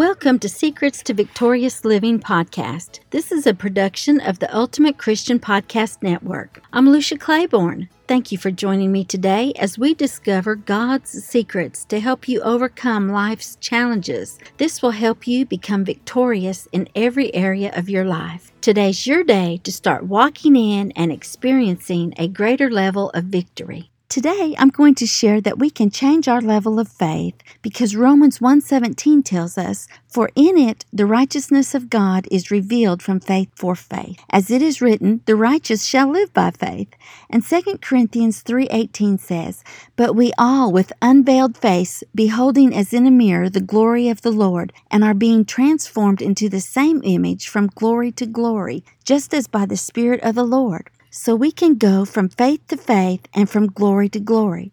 Welcome to Secrets to Victorious Living podcast. This is a production of the Ultimate Christian Podcast Network. I'm Lucia Claiborne. Thank you for joining me today as we discover God's secrets to help you overcome life's challenges. This will help you become victorious in every area of your life. Today's your day to start walking in and experiencing a greater level of victory. Today I'm going to share that we can change our level of faith because Romans 1:17 tells us, "For in it the righteousness of God is revealed from faith for faith, as it is written, the righteous shall live by faith." And 2 Corinthians 3:18 says, "But we all with unveiled face beholding as in a mirror the glory of the Lord, and are being transformed into the same image from glory to glory, just as by the Spirit of the Lord." So we can go from faith to faith and from glory to glory.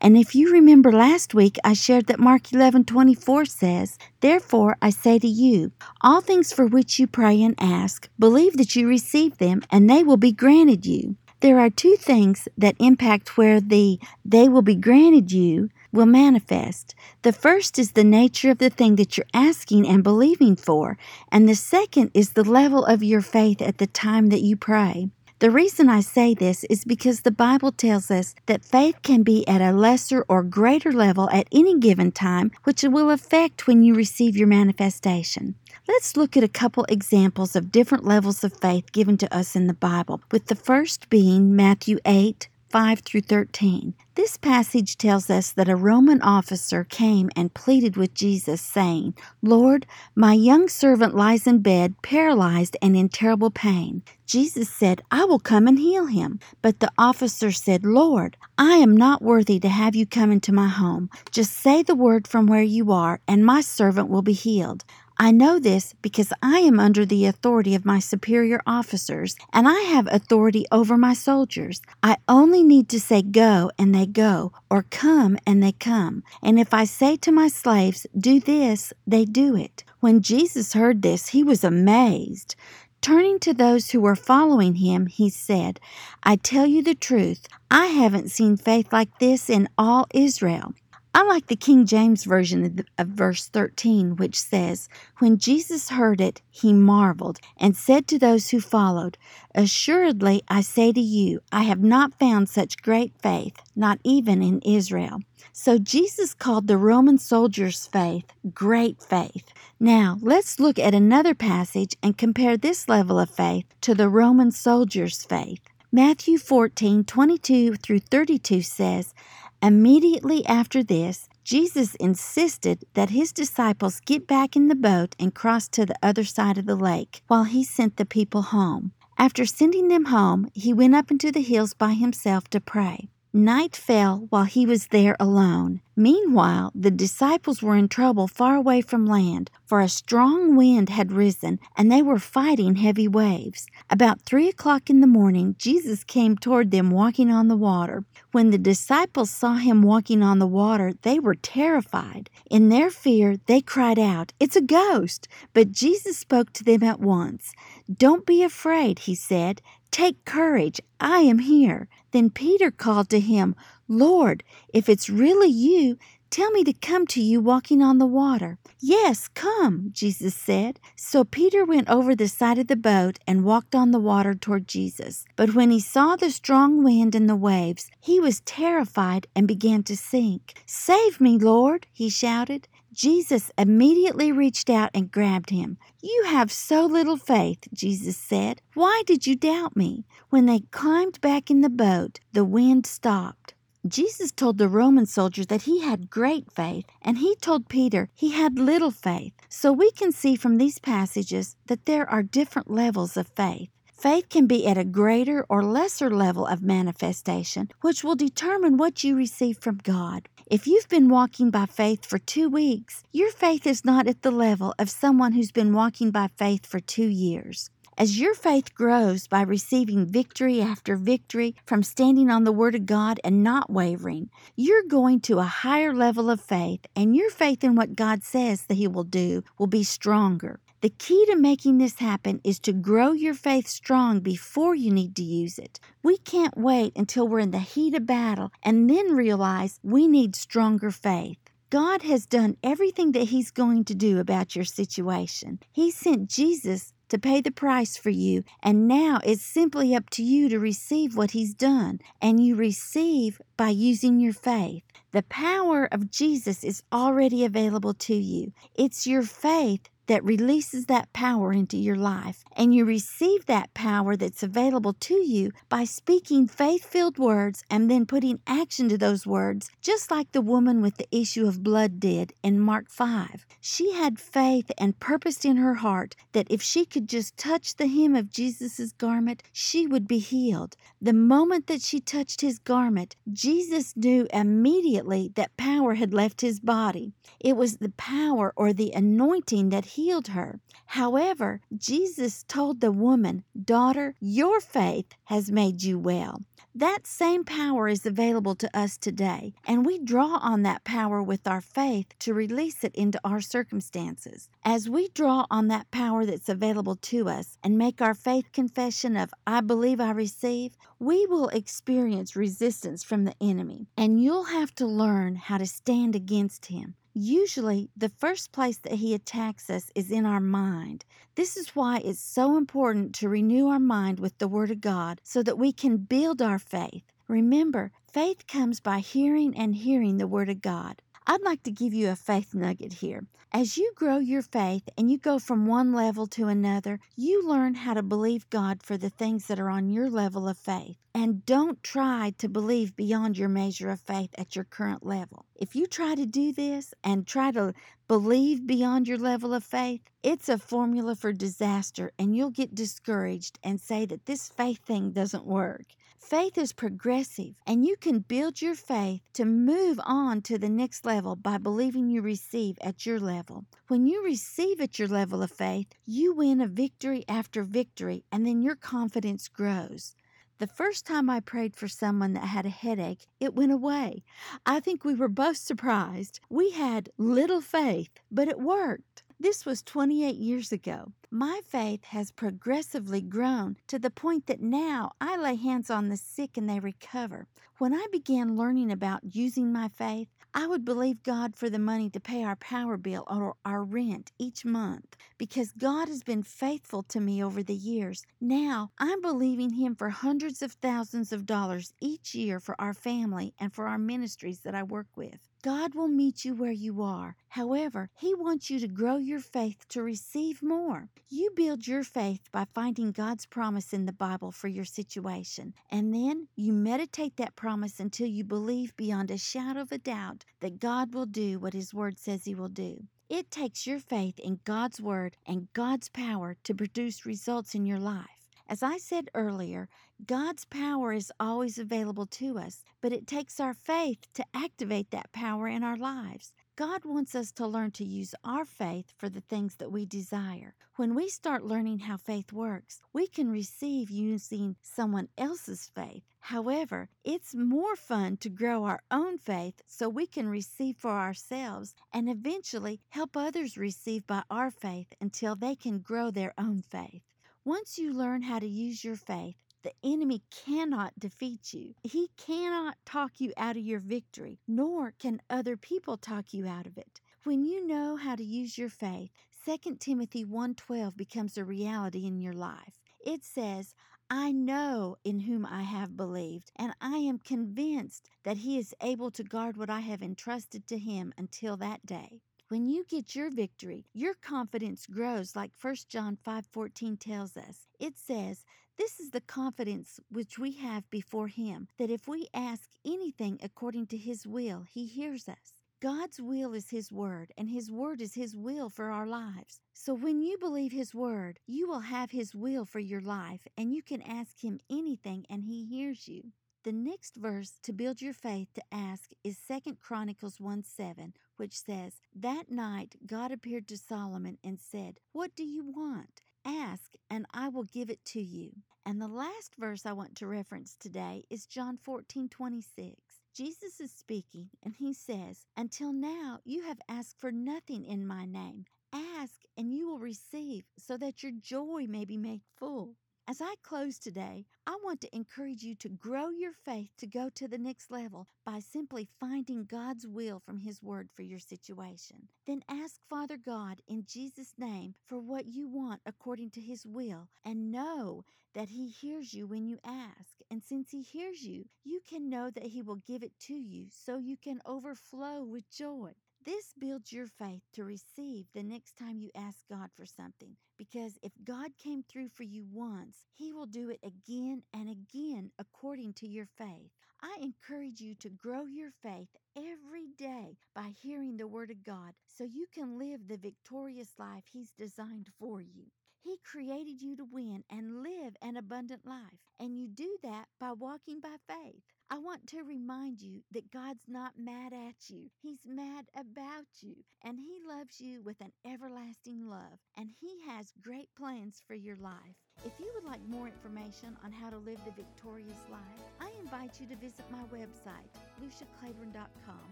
And if you remember last week, I shared that Mark 11 24 says, Therefore I say to you, all things for which you pray and ask, believe that you receive them, and they will be granted you. There are two things that impact where the they will be granted you will manifest. The first is the nature of the thing that you're asking and believing for, and the second is the level of your faith at the time that you pray. The reason I say this is because the Bible tells us that faith can be at a lesser or greater level at any given time, which will affect when you receive your manifestation. Let's look at a couple examples of different levels of faith given to us in the Bible, with the first being Matthew 8, 5 through 13. This passage tells us that a Roman officer came and pleaded with Jesus, saying, Lord, my young servant lies in bed, paralyzed and in terrible pain. Jesus said, I will come and heal him. But the officer said, Lord, I am not worthy to have you come into my home. Just say the word from where you are, and my servant will be healed. I know this because I am under the authority of my superior officers, and I have authority over my soldiers. I only need to say go, and they go, or come, and they come. And if I say to my slaves, do this, they do it. When Jesus heard this, he was amazed. Turning to those who were following him, he said, I tell you the truth, I haven't seen faith like this in all Israel. I like the King James Version of verse 13, which says, When Jesus heard it, he marveled, and said to those who followed, Assuredly, I say to you, I have not found such great faith, not even in Israel. So Jesus called the Roman soldiers' faith great faith. Now, let's look at another passage and compare this level of faith to the Roman soldiers' faith. Matthew 14, 22 through 32 says, Immediately after this, Jesus insisted that his disciples get back in the boat and cross to the other side of the lake while he sent the people home. After sending them home, he went up into the hills by himself to pray. Night fell while he was there alone. Meanwhile, the disciples were in trouble far away from land, for a strong wind had risen, and they were fighting heavy waves. About three o'clock in the morning, Jesus came toward them walking on the water. When the disciples saw him walking on the water, they were terrified. In their fear, they cried out, It's a ghost! But Jesus spoke to them at once. Don't be afraid, he said. Take courage, I am here. Then Peter called to him, Lord, if it's really you, tell me to come to you walking on the water. Yes, come, Jesus said. So Peter went over the side of the boat and walked on the water toward Jesus. But when he saw the strong wind and the waves, he was terrified and began to sink. Save me, Lord, he shouted. Jesus immediately reached out and grabbed him. You have so little faith, Jesus said. Why did you doubt me? When they climbed back in the boat, the wind stopped. Jesus told the Roman soldiers that he had great faith, and he told Peter he had little faith. So we can see from these passages that there are different levels of faith. Faith can be at a greater or lesser level of manifestation, which will determine what you receive from God. If you've been walking by faith for two weeks, your faith is not at the level of someone who's been walking by faith for two years. As your faith grows by receiving victory after victory from standing on the Word of God and not wavering, you're going to a higher level of faith, and your faith in what God says that He will do will be stronger. The key to making this happen is to grow your faith strong before you need to use it. We can't wait until we're in the heat of battle and then realize we need stronger faith. God has done everything that He's going to do about your situation. He sent Jesus to pay the price for you, and now it's simply up to you to receive what He's done, and you receive by using your faith. The power of Jesus is already available to you. It's your faith that releases that power into your life. And you receive that power that's available to you by speaking faith filled words and then putting action to those words, just like the woman with the issue of blood did in Mark 5. She had faith and purposed in her heart that if she could just touch the hem of Jesus' garment, she would be healed. The moment that she touched his garment, Jesus knew immediately that power had left his body. It was the power or the anointing that healed her. However, Jesus told the woman, Daughter, your faith has made you well. That same power is available to us today, and we draw on that power with our faith to release it into our circumstances. As we draw on that power that's available to us and make our faith confession of, I believe I receive, we will experience resistance from the enemy, and you'll have to learn how to stand against him. Usually, the first place that he attacks us is in our mind. This is why it's so important to renew our mind with the Word of God so that we can build our faith. Remember, faith comes by hearing and hearing the Word of God. I'd like to give you a faith nugget here. As you grow your faith and you go from one level to another, you learn how to believe God for the things that are on your level of faith. And don't try to believe beyond your measure of faith at your current level. If you try to do this and try to believe beyond your level of faith, it's a formula for disaster, and you'll get discouraged and say that this faith thing doesn't work. Faith is progressive, and you can build your faith to move on to the next level by believing you receive at your level. When you receive at your level of faith, you win a victory after victory, and then your confidence grows. The first time I prayed for someone that had a headache, it went away. I think we were both surprised. We had little faith, but it worked. This was 28 years ago. My faith has progressively grown to the point that now I lay hands on the sick and they recover. When I began learning about using my faith, I would believe God for the money to pay our power bill or our rent each month because God has been faithful to me over the years. Now I'm believing Him for hundreds of thousands of dollars each year for our family and for our ministries that I work with. God will meet you where you are. However, He wants you to grow your faith to receive more. You build your faith by finding God's promise in the Bible for your situation, and then you meditate that promise until you believe beyond a shadow of a doubt that God will do what His Word says He will do. It takes your faith in God's Word and God's power to produce results in your life. As I said earlier, God's power is always available to us, but it takes our faith to activate that power in our lives. God wants us to learn to use our faith for the things that we desire. When we start learning how faith works, we can receive using someone else's faith. However, it's more fun to grow our own faith so we can receive for ourselves and eventually help others receive by our faith until they can grow their own faith. Once you learn how to use your faith, the enemy cannot defeat you. He cannot talk you out of your victory, nor can other people talk you out of it. When you know how to use your faith, 2 Timothy 1:12 becomes a reality in your life. It says, I know in whom I have believed, and I am convinced that he is able to guard what I have entrusted to him until that day. When you get your victory, your confidence grows like 1 John 5:14 tells us. It says, "This is the confidence which we have before him, that if we ask anything according to his will, he hears us." God's will is His Word, and His Word is His will for our lives. So when you believe His Word, you will have His will for your life, and you can ask Him anything, and He hears you. The next verse to build your faith to ask is 2 Chronicles 1 7, which says, That night God appeared to Solomon and said, What do you want? Ask, and I will give it to you. And the last verse I want to reference today is John 14 26. Jesus is speaking, and he says, Until now you have asked for nothing in my name. Ask, and you will receive, so that your joy may be made full. As I close today, I want to encourage you to grow your faith to go to the next level by simply finding God's will from His Word for your situation. Then ask Father God in Jesus' name for what you want according to His will and know that He hears you when you ask. And since He hears you, you can know that He will give it to you so you can overflow with joy. This builds your faith to receive the next time you ask God for something. Because if God came through for you once, He will do it again and again according to your faith. I encourage you to grow your faith every day by hearing the Word of God so you can live the victorious life He's designed for you. He created you to win and live an abundant life, and you do by walking by faith. I want to remind you that God's not mad at you. He's mad about you, and He loves you with an everlasting love, and He has great plans for your life. If you would like more information on how to live the victorious life, I invite you to visit my website, luciaclaiborne.com,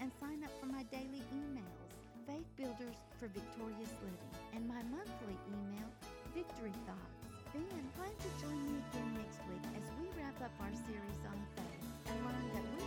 and sign up for my daily emails, Faith Builders for Victorious Living, and my monthly email, Victory Thoughts. Then plan to join me again up our series on faith and learn that